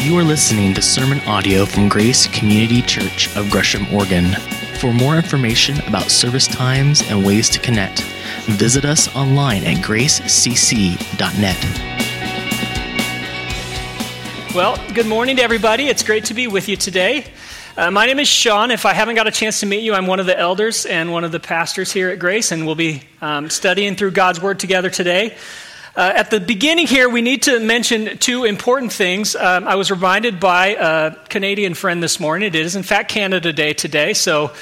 You are listening to sermon audio from Grace Community Church of Gresham, Oregon. For more information about service times and ways to connect, visit us online at gracecc.net. Well, good morning to everybody. It's great to be with you today. Uh, my name is Sean. If I haven't got a chance to meet you, I'm one of the elders and one of the pastors here at Grace, and we'll be um, studying through God's Word together today. Uh, at the beginning here, we need to mention two important things. Um, I was reminded by a Canadian friend this morning. It is, in fact, Canada Day today. So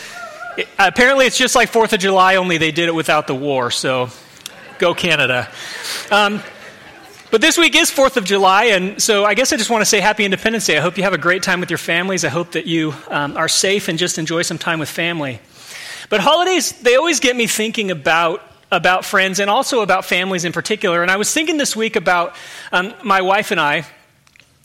it, apparently, it's just like 4th of July, only they did it without the war. So go Canada. Um, but this week is 4th of July, and so I guess I just want to say Happy Independence Day. I hope you have a great time with your families. I hope that you um, are safe and just enjoy some time with family. But holidays, they always get me thinking about about friends and also about families in particular. And I was thinking this week about um, my wife and I.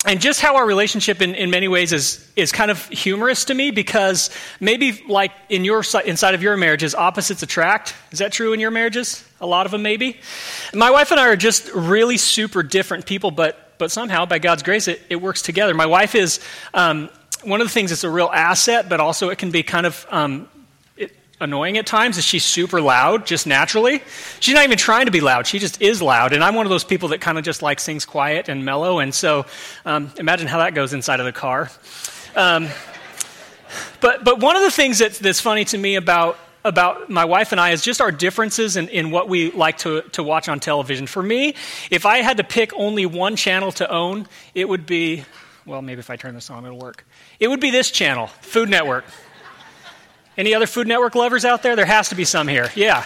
And just how our relationship in, in many ways is, is kind of humorous to me because maybe like in your inside of your marriages, opposites attract. Is that true in your marriages? A lot of them maybe. My wife and I are just really super different people, but but somehow by God's grace it, it works together. My wife is um, one of the things that's a real asset, but also it can be kind of um, annoying at times is she's super loud just naturally. She's not even trying to be loud. She just is loud. And I'm one of those people that kind of just like sings quiet and mellow. And so um, imagine how that goes inside of the car. Um, but, but one of the things that's, that's funny to me about, about my wife and I is just our differences in, in what we like to, to watch on television. For me, if I had to pick only one channel to own, it would be, well, maybe if I turn this on, it'll work. It would be this channel, Food Network. Any other Food Network lovers out there? There has to be some here. Yeah.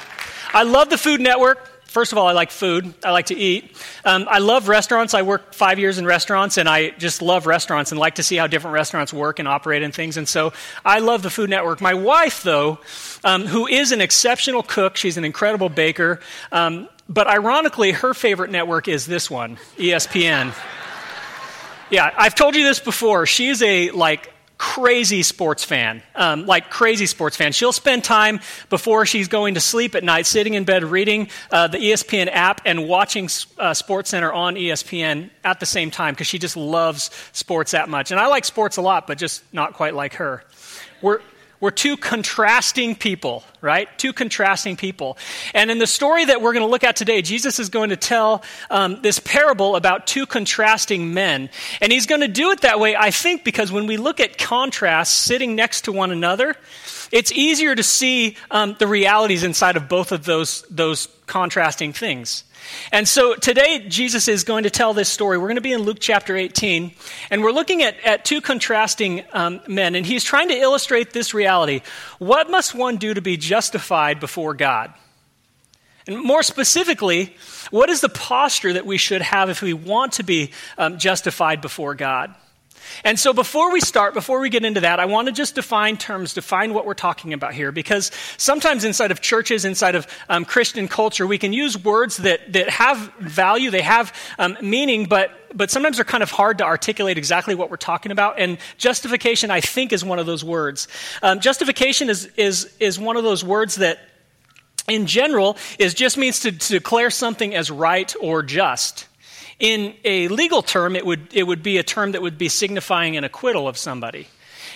I love the Food Network. First of all, I like food. I like to eat. Um, I love restaurants. I worked five years in restaurants, and I just love restaurants and like to see how different restaurants work and operate and things. And so I love the Food Network. My wife, though, um, who is an exceptional cook, she's an incredible baker. Um, but ironically, her favorite network is this one, ESPN. Yeah, I've told you this before. She's a like crazy sports fan, um, like crazy sports fan. She'll spend time before she's going to sleep at night sitting in bed reading uh, the ESPN app and watching uh, Sports Center on ESPN at the same time because she just loves sports that much. And I like sports a lot, but just not quite like her. We're, we're two contrasting people, right? Two contrasting people. And in the story that we're going to look at today, Jesus is going to tell um, this parable about two contrasting men. And he's going to do it that way, I think, because when we look at contrasts sitting next to one another, it's easier to see um, the realities inside of both of those, those contrasting things. And so today, Jesus is going to tell this story. We're going to be in Luke chapter 18, and we're looking at, at two contrasting um, men, and he's trying to illustrate this reality. What must one do to be justified before God? And more specifically, what is the posture that we should have if we want to be um, justified before God? And so before we start, before we get into that, I want to just define terms, define what we're talking about here, because sometimes inside of churches, inside of um, Christian culture, we can use words that, that have value, they have um, meaning, but, but sometimes they're kind of hard to articulate exactly what we're talking about. And justification, I think, is one of those words. Um, justification is, is, is one of those words that, in general, is just means to, to declare something as right or just. In a legal term, it would, it would be a term that would be signifying an acquittal of somebody.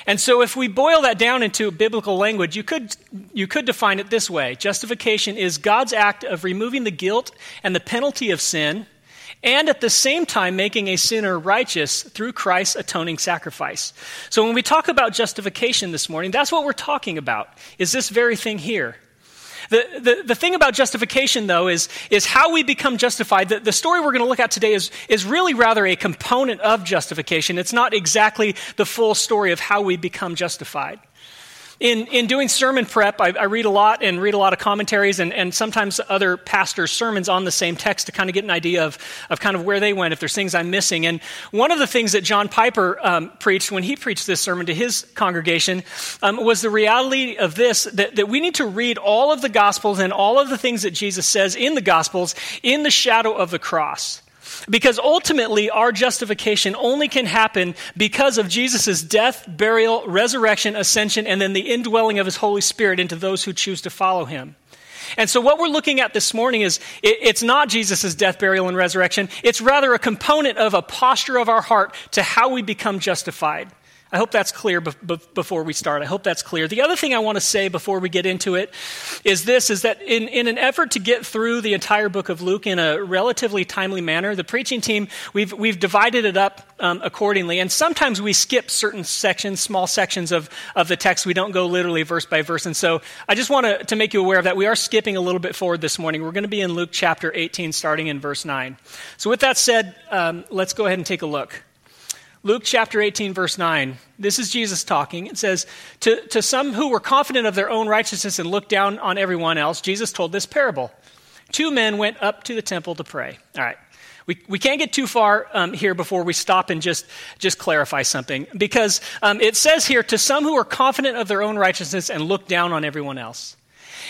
And so, if we boil that down into biblical language, you could, you could define it this way Justification is God's act of removing the guilt and the penalty of sin, and at the same time making a sinner righteous through Christ's atoning sacrifice. So, when we talk about justification this morning, that's what we're talking about, is this very thing here. The, the, the thing about justification, though, is, is how we become justified. The, the story we're going to look at today is, is really rather a component of justification. It's not exactly the full story of how we become justified in, in doing sermon prep, I, I, read a lot and read a lot of commentaries and, and sometimes other pastors' sermons on the same text to kind of get an idea of, of kind of where they went, if there's things I'm missing. And one of the things that John Piper um, preached when he preached this sermon to his congregation um, was the reality of this that, that we need to read all of the Gospels and all of the things that Jesus says in the Gospels in the shadow of the cross. Because ultimately, our justification only can happen because of Jesus' death, burial, resurrection, ascension, and then the indwelling of his Holy Spirit into those who choose to follow him. And so, what we're looking at this morning is it, it's not Jesus' death, burial, and resurrection. It's rather a component of a posture of our heart to how we become justified. I hope that's clear be- be- before we start. I hope that's clear. The other thing I want to say before we get into it is this is that in, in an effort to get through the entire book of Luke in a relatively timely manner, the preaching team, we've, we've divided it up um, accordingly. And sometimes we skip certain sections, small sections of, of the text. We don't go literally verse by verse. And so I just want to, to make you aware of that. We are skipping a little bit forward this morning. We're going to be in Luke chapter 18, starting in verse 9. So with that said, um, let's go ahead and take a look. Luke chapter 18, verse 9. This is Jesus talking. It says, to, to some who were confident of their own righteousness and looked down on everyone else, Jesus told this parable. Two men went up to the temple to pray. All right. We, we can't get too far um, here before we stop and just, just clarify something. Because um, it says here, to some who are confident of their own righteousness and look down on everyone else.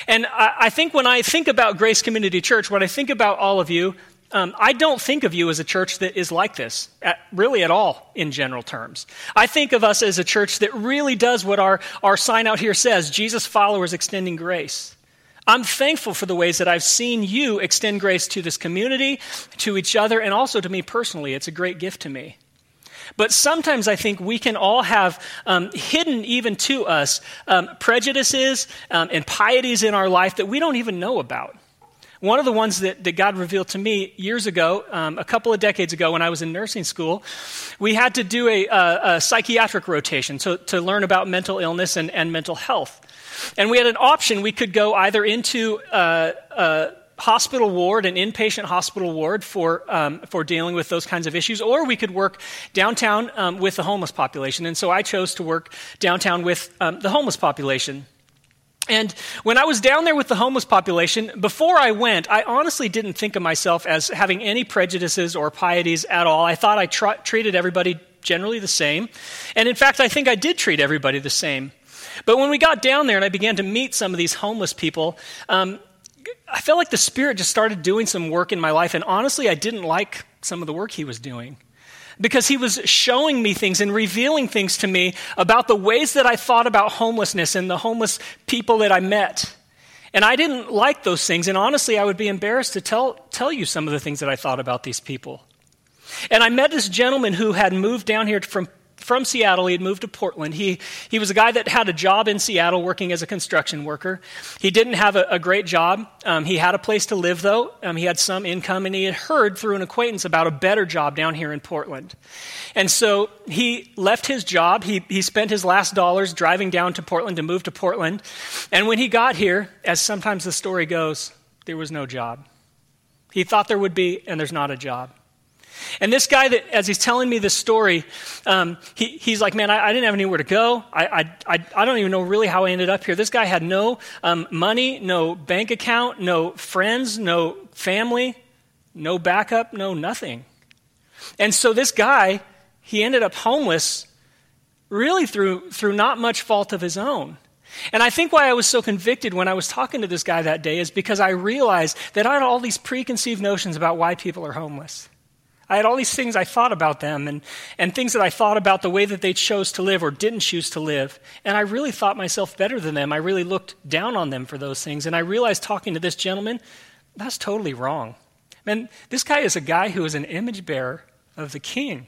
And I, I think when I think about Grace Community Church, when I think about all of you, um, I don't think of you as a church that is like this, at, really at all, in general terms. I think of us as a church that really does what our, our sign out here says Jesus followers extending grace. I'm thankful for the ways that I've seen you extend grace to this community, to each other, and also to me personally. It's a great gift to me. But sometimes I think we can all have um, hidden, even to us, um, prejudices um, and pieties in our life that we don't even know about. One of the ones that, that God revealed to me years ago, um, a couple of decades ago when I was in nursing school, we had to do a, a, a psychiatric rotation so, to learn about mental illness and, and mental health. And we had an option. We could go either into uh, a hospital ward, an inpatient hospital ward for, um, for dealing with those kinds of issues, or we could work downtown um, with the homeless population. And so I chose to work downtown with um, the homeless population. And when I was down there with the homeless population, before I went, I honestly didn't think of myself as having any prejudices or pieties at all. I thought I tr- treated everybody generally the same. And in fact, I think I did treat everybody the same. But when we got down there and I began to meet some of these homeless people, um, I felt like the Spirit just started doing some work in my life. And honestly, I didn't like some of the work He was doing because he was showing me things and revealing things to me about the ways that I thought about homelessness and the homeless people that I met. And I didn't like those things. And honestly, I would be embarrassed to tell, tell you some of the things that I thought about these people. And I met this gentleman who had moved down here from from Seattle. He had moved to Portland. He, he was a guy that had a job in Seattle working as a construction worker. He didn't have a, a great job. Um, he had a place to live, though. Um, he had some income, and he had heard through an acquaintance about a better job down here in Portland. And so he left his job. He, he spent his last dollars driving down to Portland to move to Portland. And when he got here, as sometimes the story goes, there was no job. He thought there would be, and there's not a job. And this guy, that as he's telling me this story, um, he, he's like, man, I, I, didn't have anywhere to go. I, I, I, don't even know really how I ended up here. This guy had no um, money, no bank account, no friends, no family, no backup, no nothing. And so this guy, he ended up homeless really through, through not much fault of his own. And I think why I was so convicted when I was talking to this guy that day is because I realized that I had all these preconceived notions about why people are homeless. I had all these things I thought about them and, and things that I thought about the way that they chose to live or didn't choose to live. And I really thought myself better than them. I really looked down on them for those things. And I realized talking to this gentleman, that's totally wrong. Man, this guy is a guy who is an image bearer of the king.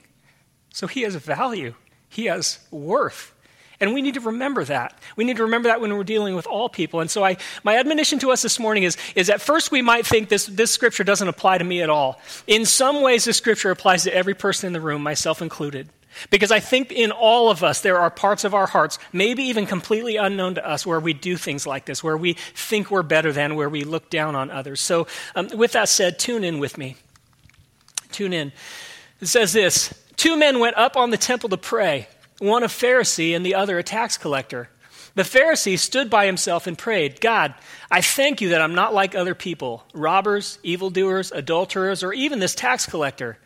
So he has value, he has worth. And we need to remember that. We need to remember that when we're dealing with all people. And so I, my admonition to us this morning is, is at first we might think this, this scripture doesn't apply to me at all. In some ways, this scripture applies to every person in the room, myself included. Because I think in all of us, there are parts of our hearts, maybe even completely unknown to us, where we do things like this, where we think we're better than, where we look down on others. So, um, with that said, tune in with me. Tune in. It says this Two men went up on the temple to pray one a Pharisee and the other a tax collector. The Pharisee stood by himself and prayed, God, I thank you that I'm not like other people, robbers, evildoers, adulterers, or even this tax collector.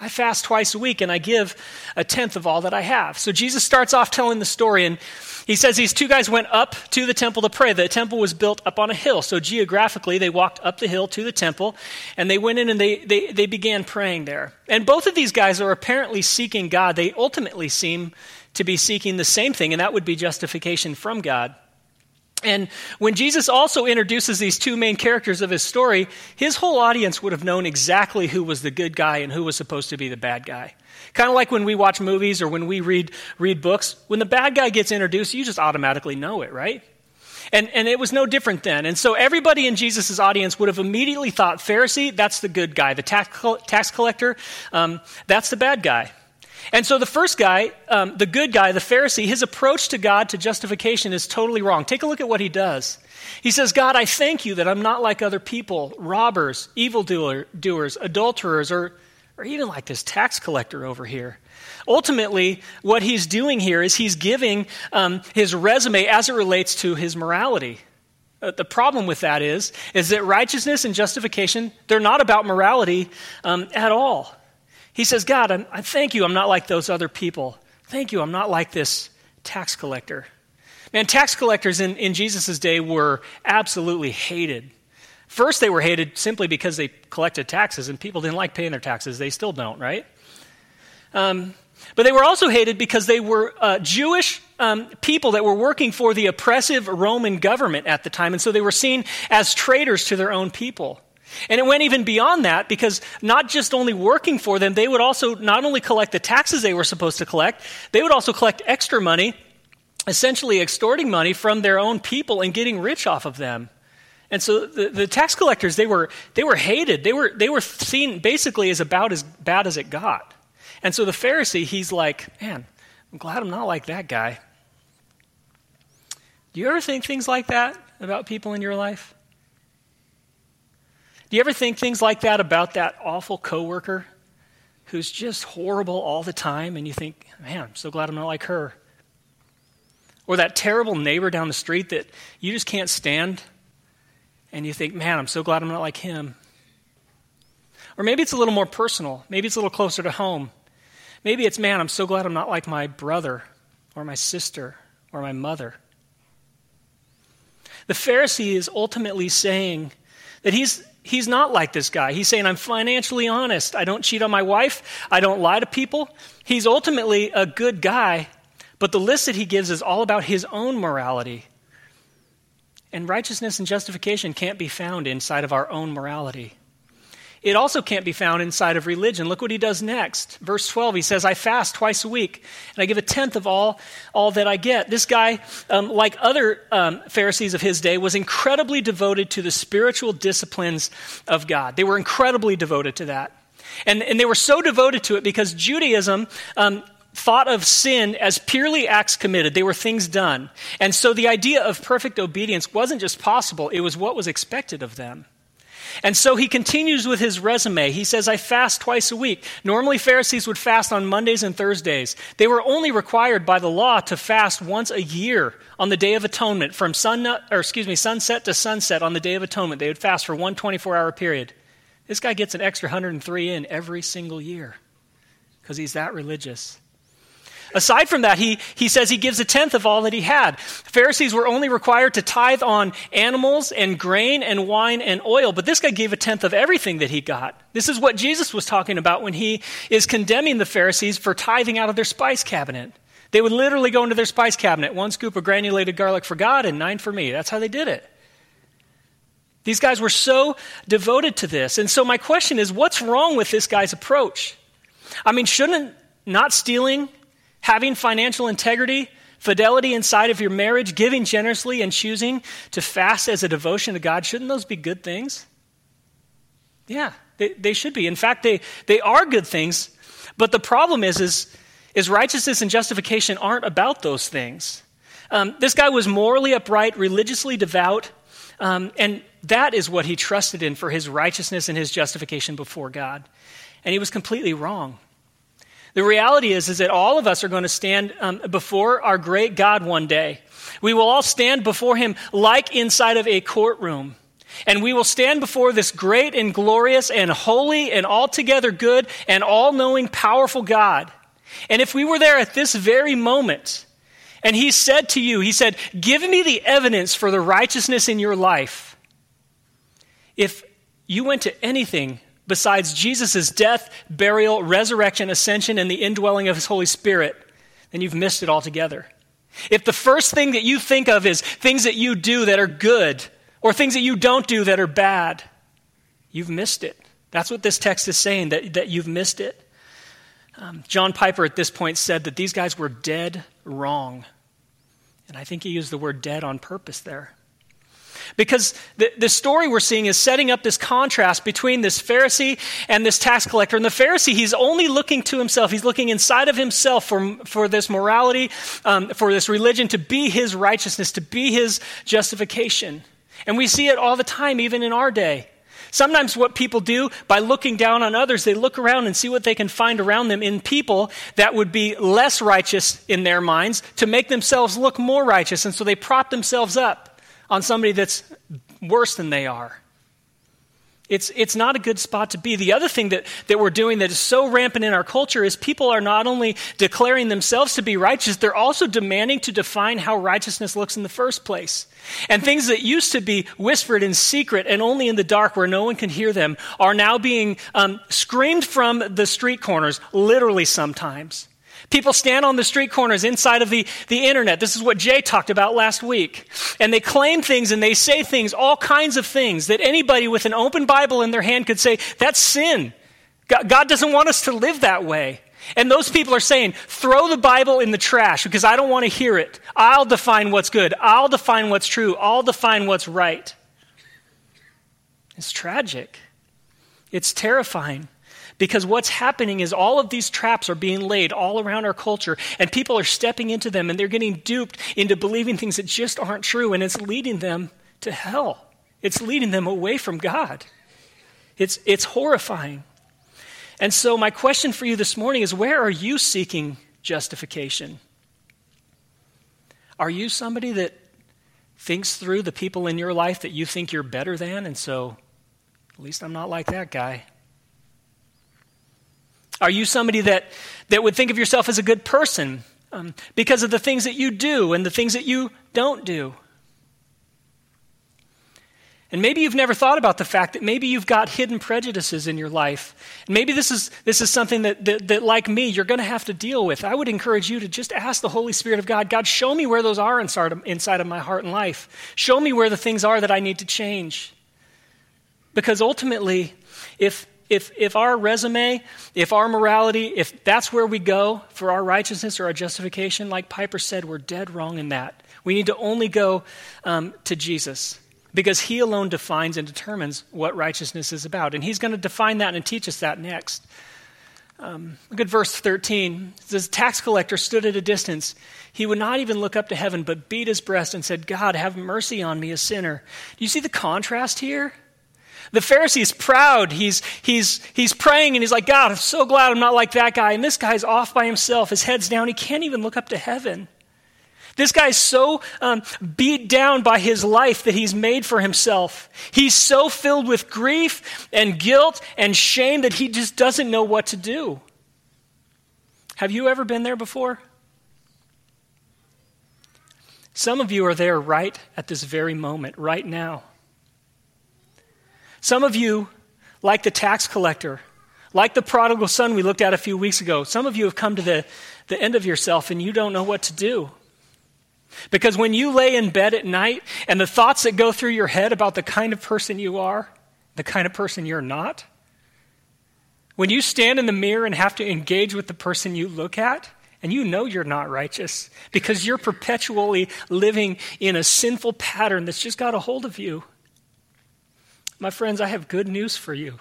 I fast twice a week and I give a tenth of all that I have. So Jesus starts off telling the story, and he says these two guys went up to the temple to pray. The temple was built up on a hill. So geographically, they walked up the hill to the temple, and they went in and they, they, they began praying there. And both of these guys are apparently seeking God. They ultimately seem to be seeking the same thing, and that would be justification from God. And when Jesus also introduces these two main characters of his story, his whole audience would have known exactly who was the good guy and who was supposed to be the bad guy. Kind of like when we watch movies or when we read, read books, when the bad guy gets introduced, you just automatically know it, right? And, and it was no different then. And so everybody in Jesus' audience would have immediately thought Pharisee, that's the good guy. The tax, tax collector, um, that's the bad guy. And so the first guy, um, the good guy, the Pharisee, his approach to God, to justification, is totally wrong. Take a look at what he does. He says, God, I thank you that I'm not like other people, robbers, evildoers, adulterers, or, or even like this tax collector over here. Ultimately, what he's doing here is he's giving um, his resume as it relates to his morality. Uh, the problem with that is, is that righteousness and justification, they're not about morality um, at all. He says, God, I'm, I thank you I'm not like those other people. Thank you I'm not like this tax collector. Man, tax collectors in, in Jesus' day were absolutely hated. First, they were hated simply because they collected taxes, and people didn't like paying their taxes. They still don't, right? Um, but they were also hated because they were uh, Jewish um, people that were working for the oppressive Roman government at the time, and so they were seen as traitors to their own people. And it went even beyond that because not just only working for them, they would also not only collect the taxes they were supposed to collect, they would also collect extra money, essentially extorting money from their own people and getting rich off of them. And so the, the tax collectors, they were, they were hated. They were, they were seen basically as about as bad as it got. And so the Pharisee, he's like, man, I'm glad I'm not like that guy. Do you ever think things like that about people in your life? Do you ever think things like that about that awful coworker who's just horrible all the time and you think, man, I'm so glad I'm not like her? Or that terrible neighbor down the street that you just can't stand and you think, man, I'm so glad I'm not like him. Or maybe it's a little more personal. Maybe it's a little closer to home. Maybe it's, man, I'm so glad I'm not like my brother or my sister or my mother. The Pharisee is ultimately saying that he's he's not like this guy. He's saying, I'm financially honest. I don't cheat on my wife. I don't lie to people. He's ultimately a good guy, but the list that he gives is all about his own morality. And righteousness and justification can't be found inside of our own morality. It also can't be found inside of religion. Look what he does next. Verse 12, he says, I fast twice a week, and I give a tenth of all, all that I get. This guy, um, like other um, Pharisees of his day, was incredibly devoted to the spiritual disciplines of God. They were incredibly devoted to that. And, and they were so devoted to it because Judaism um, thought of sin as purely acts committed. They were things done. And so the idea of perfect obedience wasn't just possible, it was what was expected of them. And so he continues with his resume. He says, I fast twice a week. Normally, Pharisees would fast on Mondays and Thursdays. They were only required by the law to fast once a year on the Day of Atonement, from sun, or excuse me, sunset to sunset on the Day of Atonement. They would fast for one 24 hour period. This guy gets an extra 103 in every single year because he's that religious. Aside from that, he, he says he gives a tenth of all that he had. Pharisees were only required to tithe on animals and grain and wine and oil, but this guy gave a tenth of everything that he got. This is what Jesus was talking about when he is condemning the Pharisees for tithing out of their spice cabinet. They would literally go into their spice cabinet, one scoop of granulated garlic for God and nine for me. That's how they did it. These guys were so devoted to this. And so my question is what's wrong with this guy's approach? I mean, shouldn't not stealing having financial integrity, fidelity inside of your marriage, giving generously, and choosing to fast as a devotion to God, shouldn't those be good things? Yeah, they, they should be. In fact, they, they are good things. But the problem is, is, is righteousness and justification aren't about those things. Um, this guy was morally upright, religiously devout, um, and that is what he trusted in for his righteousness and his justification before God. And he was completely wrong. The reality is, is that all of us are going to stand um, before our great God one day. We will all stand before him like inside of a courtroom. And we will stand before this great and glorious and holy and altogether good and all knowing, powerful God. And if we were there at this very moment, and he said to you, He said, Give me the evidence for the righteousness in your life. If you went to anything besides Jesus' death, burial, resurrection, ascension, and the indwelling of his Holy Spirit, then you've missed it altogether. if the first thing that you think of is things that you do that are good or things that you don't do that are bad, you've missed it. That's what this text is saying, that, that you've missed it. Um, John Piper at this point said that these guys were dead wrong. And I think he used the word dead on purpose there. Because the, the story we're seeing is setting up this contrast between this Pharisee and this tax collector. And the Pharisee, he's only looking to himself. He's looking inside of himself for, for this morality, um, for this religion to be his righteousness, to be his justification. And we see it all the time, even in our day. Sometimes, what people do by looking down on others, they look around and see what they can find around them in people that would be less righteous in their minds to make themselves look more righteous. And so they prop themselves up on somebody that's worse than they are. It's, it's not a good spot to be. The other thing that, that we're doing that is so rampant in our culture is people are not only declaring themselves to be righteous, they're also demanding to define how righteousness looks in the first place. And things that used to be whispered in secret and only in the dark where no one can hear them are now being um, screamed from the street corners, literally sometimes. People stand on the street corners inside of the, the internet. This is what Jay talked about last week. And they claim things and they say things, all kinds of things that anybody with an open Bible in their hand could say, that's sin. God, God doesn't want us to live that way. And those people are saying, throw the Bible in the trash because I don't want to hear it. I'll define what's good. I'll define what's true. I'll define what's right. It's tragic. It's terrifying. Because what's happening is all of these traps are being laid all around our culture, and people are stepping into them, and they're getting duped into believing things that just aren't true, and it's leading them to hell. It's leading them away from God. It's, it's horrifying. And so, my question for you this morning is where are you seeking justification? Are you somebody that thinks through the people in your life that you think you're better than, and so, at least I'm not like that guy? Are you somebody that, that would think of yourself as a good person um, because of the things that you do and the things that you don't do? And maybe you've never thought about the fact that maybe you've got hidden prejudices in your life. And maybe this is, this is something that, that, that like me, you're going to have to deal with. I would encourage you to just ask the Holy Spirit of God God, show me where those are inside of, inside of my heart and life. Show me where the things are that I need to change. Because ultimately, if, if, if our resume, if our morality, if that's where we go for our righteousness or our justification, like Piper said, we're dead wrong in that. We need to only go um, to Jesus because he alone defines and determines what righteousness is about. And he's going to define that and teach us that next. Um, look at verse 13. It says, Tax collector stood at a distance. He would not even look up to heaven, but beat his breast and said, God, have mercy on me, a sinner. Do you see the contrast here? The Pharisee is proud. He's, he's, he's praying and he's like, God, I'm so glad I'm not like that guy. And this guy's off by himself. His head's down. He can't even look up to heaven. This guy's so um, beat down by his life that he's made for himself. He's so filled with grief and guilt and shame that he just doesn't know what to do. Have you ever been there before? Some of you are there right at this very moment, right now. Some of you, like the tax collector, like the prodigal son we looked at a few weeks ago, some of you have come to the, the end of yourself and you don't know what to do. Because when you lay in bed at night and the thoughts that go through your head about the kind of person you are, the kind of person you're not, when you stand in the mirror and have to engage with the person you look at, and you know you're not righteous because you're perpetually living in a sinful pattern that's just got a hold of you. My friends, I have good news for you.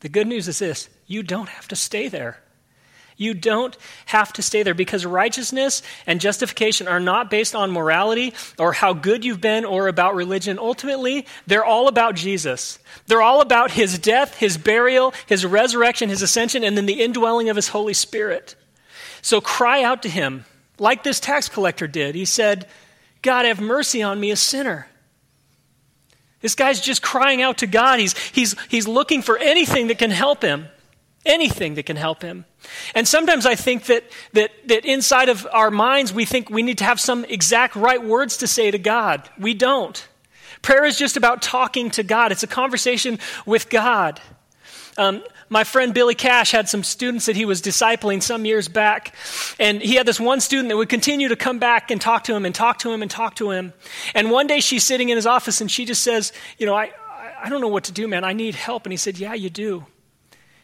The good news is this you don't have to stay there. You don't have to stay there because righteousness and justification are not based on morality or how good you've been or about religion. Ultimately, they're all about Jesus. They're all about his death, his burial, his resurrection, his ascension, and then the indwelling of his Holy Spirit. So cry out to him, like this tax collector did. He said, God, have mercy on me, a sinner. This guy's just crying out to God. He's, he's, he's looking for anything that can help him. Anything that can help him. And sometimes I think that, that, that inside of our minds, we think we need to have some exact right words to say to God. We don't. Prayer is just about talking to God, it's a conversation with God. Um, my friend Billy Cash had some students that he was discipling some years back. And he had this one student that would continue to come back and talk to him and talk to him and talk to him. And one day she's sitting in his office and she just says, You know, I, I don't know what to do, man. I need help. And he said, Yeah, you do.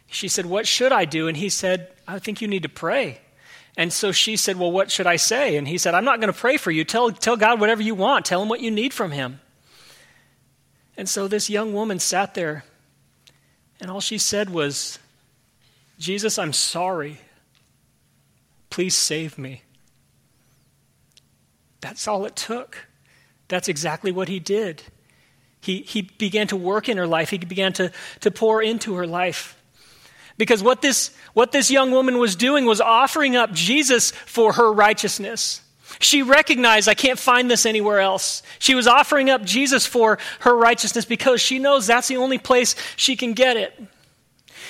She said, What should I do? And he said, I think you need to pray. And so she said, Well, what should I say? And he said, I'm not going to pray for you. Tell, tell God whatever you want. Tell him what you need from him. And so this young woman sat there, and all she said was, Jesus, I'm sorry. Please save me. That's all it took. That's exactly what he did. He, he began to work in her life, he began to, to pour into her life. Because what this, what this young woman was doing was offering up Jesus for her righteousness. She recognized, I can't find this anywhere else. She was offering up Jesus for her righteousness because she knows that's the only place she can get it.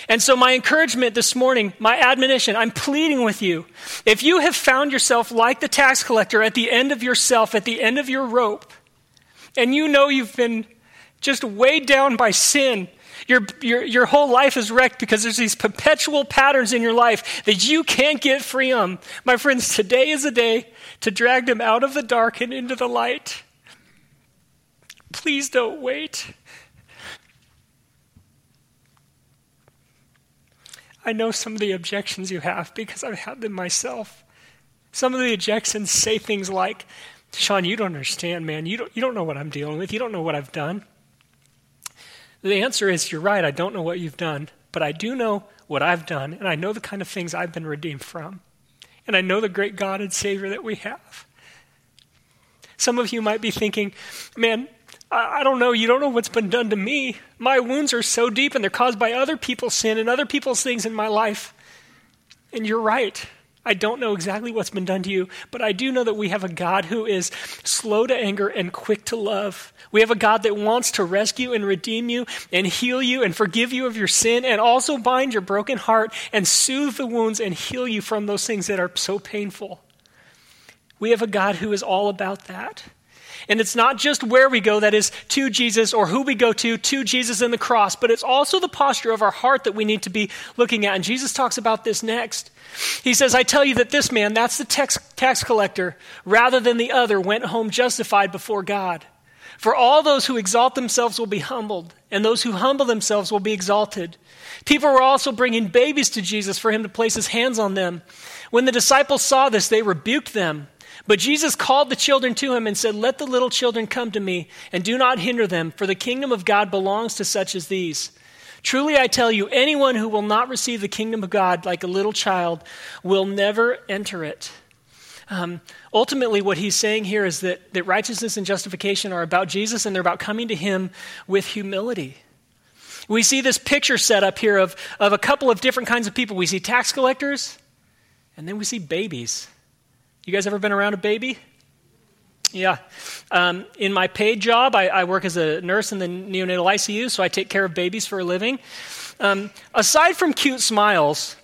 And so, my encouragement this morning, my admonition, I'm pleading with you. If you have found yourself like the tax collector at the end of yourself, at the end of your rope, and you know you've been just weighed down by sin, your, your, your whole life is wrecked because there's these perpetual patterns in your life that you can't get free of. My friends, today is a day to drag them out of the dark and into the light. Please don't wait. I know some of the objections you have because I've had them myself. Some of the objections say things like, Sean, you don't understand, man. You don't, you don't know what I'm dealing with. You don't know what I've done. The answer is, you're right. I don't know what you've done, but I do know what I've done, and I know the kind of things I've been redeemed from. And I know the great God and Savior that we have. Some of you might be thinking, man, I, don't know. You don't know what's been done to me. My wounds are so deep and they're caused by other people's sin and other people's things in my life. And you're right. I don't know exactly what's been done to you, but I do know that we have a God who is slow to anger and quick to love. We have a God that wants to rescue and redeem you and heal you and forgive you of your sin and also bind your broken heart and soothe the wounds and heal you from those things that are so painful. We have a God who is all about that. And it's not just where we go, that is to Jesus, or who we go to, to Jesus and the cross, but it's also the posture of our heart that we need to be looking at. And Jesus talks about this next. He says, I tell you that this man, that's the tax, tax collector, rather than the other, went home justified before God. For all those who exalt themselves will be humbled, and those who humble themselves will be exalted. People were also bringing babies to Jesus for him to place his hands on them. When the disciples saw this, they rebuked them. But Jesus called the children to him and said, Let the little children come to me, and do not hinder them, for the kingdom of God belongs to such as these. Truly I tell you, anyone who will not receive the kingdom of God like a little child will never enter it. Um, ultimately, what he's saying here is that, that righteousness and justification are about Jesus and they're about coming to him with humility. We see this picture set up here of, of a couple of different kinds of people. We see tax collectors, and then we see babies. You guys ever been around a baby? Yeah. Um, in my paid job, I, I, work as a nurse in the neonatal ICU, so I take care of babies for a living. Um, aside from cute smiles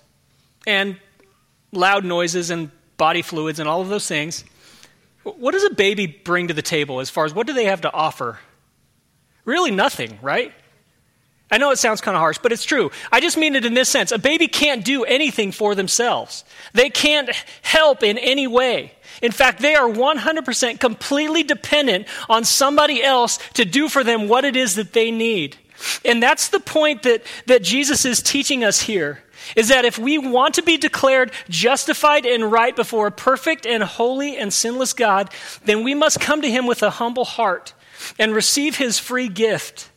and loud noises and body fluids and all of those things, what does a baby bring to the table as far as what do they have to offer? Really nothing, right? I know it sounds kind of harsh, but it's true. I just mean it in this sense. A baby can't do anything for themselves. They can't help in any way. In fact, they are 100% completely dependent on somebody else to do for them what it is that they need. And that's the point that, that Jesus is teaching us here. Is that if we want to be declared justified and right before a perfect and holy and sinless God, then we must come to Him with a humble heart and receive His free gift.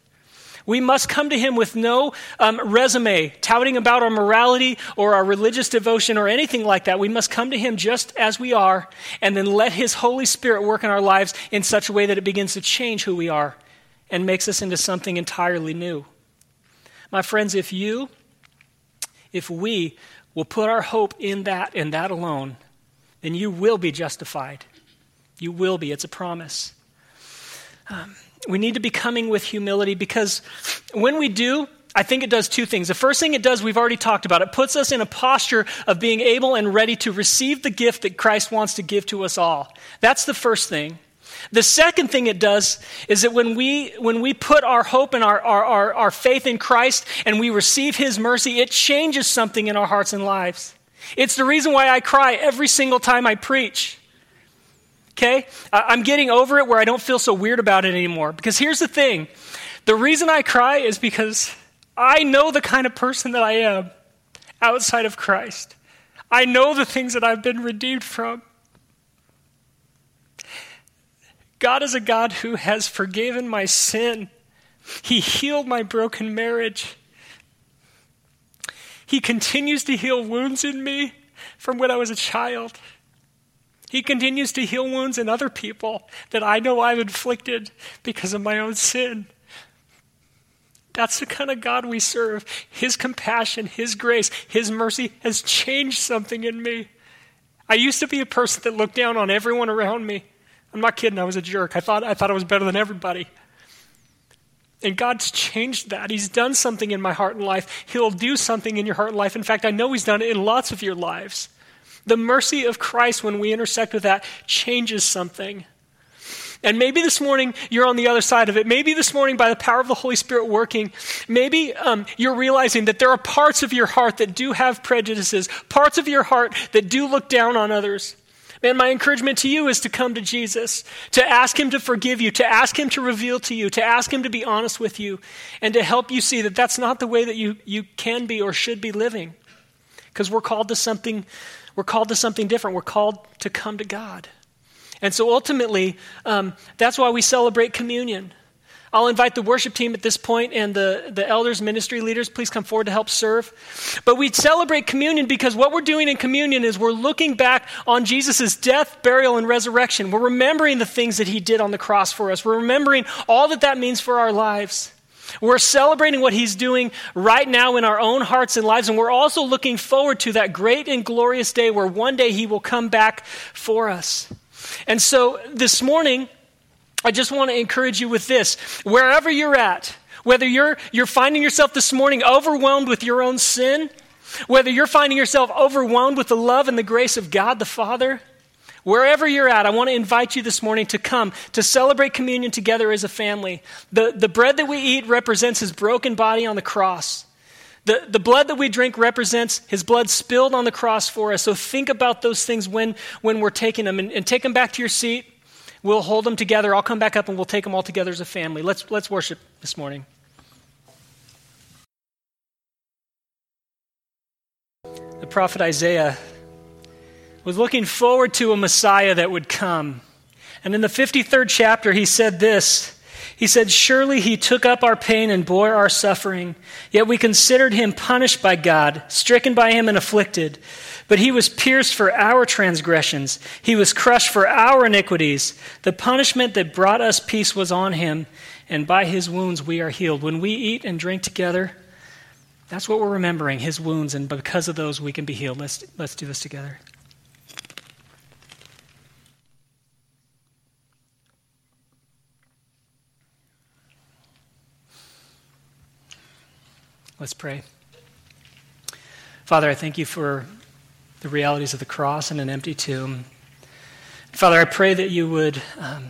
We must come to him with no um, resume touting about our morality or our religious devotion or anything like that. We must come to him just as we are and then let his Holy Spirit work in our lives in such a way that it begins to change who we are and makes us into something entirely new. My friends, if you, if we will put our hope in that and that alone, then you will be justified. You will be. It's a promise. Um, we need to be coming with humility because when we do, I think it does two things. The first thing it does, we've already talked about. It puts us in a posture of being able and ready to receive the gift that Christ wants to give to us all. That's the first thing. The second thing it does is that when we, when we put our hope and our, our, our, our faith in Christ and we receive His mercy, it changes something in our hearts and lives. It's the reason why I cry every single time I preach. Okay? I'm getting over it where I don't feel so weird about it anymore. Because here's the thing the reason I cry is because I know the kind of person that I am outside of Christ. I know the things that I've been redeemed from. God is a God who has forgiven my sin. He healed my broken marriage. He continues to heal wounds in me from when I was a child. He continues to heal wounds in other people that I know I've inflicted because of my own sin. That's the kind of God we serve. His compassion, His grace, His mercy has changed something in me. I used to be a person that looked down on everyone around me. I'm not kidding, I was a jerk. I thought I, thought I was better than everybody. And God's changed that. He's done something in my heart and life. He'll do something in your heart and life. In fact, I know He's done it in lots of your lives. The mercy of Christ, when we intersect with that, changes something. And maybe this morning you're on the other side of it. Maybe this morning, by the power of the Holy Spirit working, maybe um, you're realizing that there are parts of your heart that do have prejudices, parts of your heart that do look down on others. Man, my encouragement to you is to come to Jesus, to ask Him to forgive you, to ask Him to reveal to you, to ask Him to be honest with you, and to help you see that that's not the way that you, you can be or should be living. Because we're called to something, we're called to something different. We're called to come to God. And so ultimately, um, that's why we celebrate communion. I'll invite the worship team at this point and the, the elders, ministry leaders, please come forward to help serve. But we celebrate communion because what we're doing in communion is we're looking back on Jesus' death, burial, and resurrection. We're remembering the things that he did on the cross for us. We're remembering all that that means for our lives. We're celebrating what he's doing right now in our own hearts and lives, and we're also looking forward to that great and glorious day where one day he will come back for us. And so this morning, I just want to encourage you with this. Wherever you're at, whether you're, you're finding yourself this morning overwhelmed with your own sin, whether you're finding yourself overwhelmed with the love and the grace of God the Father, wherever you're at, I want to invite you this morning to come to celebrate communion together as a family. The, the bread that we eat represents his broken body on the cross. The, the blood that we drink represents his blood spilled on the cross for us. So think about those things when, when we're taking them and, and take them back to your seat. We'll hold them together. I'll come back up and we'll take them all together as a family. Let's, let's worship this morning. The prophet Isaiah was looking forward to a Messiah that would come. And in the 53rd chapter, he said this he said, Surely he took up our pain and bore our suffering. Yet we considered him punished by God, stricken by him and afflicted. But he was pierced for our transgressions, he was crushed for our iniquities. The punishment that brought us peace was on him, and by his wounds we are healed. When we eat and drink together, that's what we're remembering his wounds, and because of those we can be healed. Let's, let's do this together. Let's pray. Father, I thank you for the realities of the cross and an empty tomb. Father, I pray that you would, um,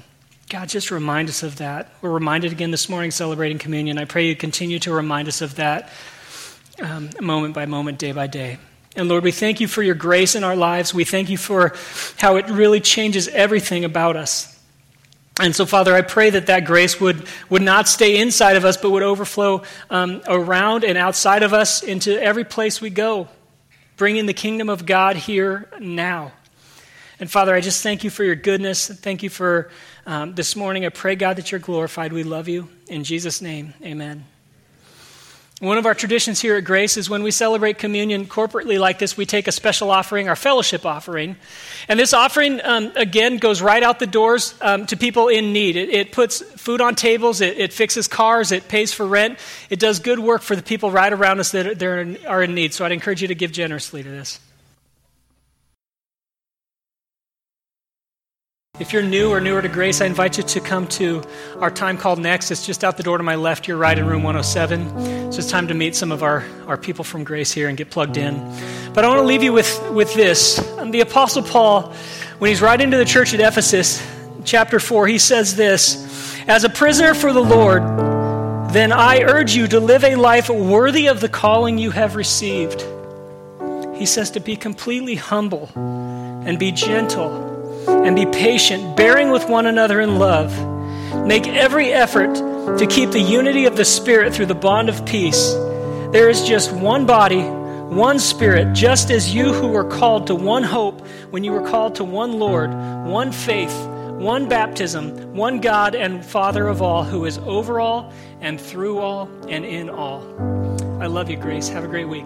God, just remind us of that. We're reminded again this morning celebrating communion. I pray you continue to remind us of that um, moment by moment, day by day. And Lord, we thank you for your grace in our lives. We thank you for how it really changes everything about us. And so, Father, I pray that that grace would, would not stay inside of us, but would overflow um, around and outside of us into every place we go, bringing the kingdom of God here now. And Father, I just thank you for your goodness. Thank you for um, this morning. I pray, God, that you're glorified. We love you. In Jesus' name, amen. One of our traditions here at Grace is when we celebrate communion corporately like this, we take a special offering, our fellowship offering. And this offering, um, again, goes right out the doors um, to people in need. It, it puts food on tables, it, it, fixes cars, it pays for rent, it does good work for the people right around us that are, are in need. So I'd encourage you to give generously to this. If you're new or newer to Grace, I invite you to come to our time called Next. It's just out the door to my left, you're right in room 107. So it's time to meet some of our, our people from Grace here and get plugged in. But I want to leave you with, with this. Um, the Apostle Paul, when he's writing to the church at Ephesus, chapter 4, he says this As a prisoner for the Lord, then I urge you to live a life worthy of the calling you have received. He says to be completely humble and be gentle and be patient, bearing with one another in love. Make every effort to keep the unity of the Spirit through the bond of peace. There is just one body, one Spirit, just as you who were called to one hope when you were called to one Lord, one faith, one baptism, one God and Father of all, who is over all and through all and in all. I love you, Grace. Have a great week.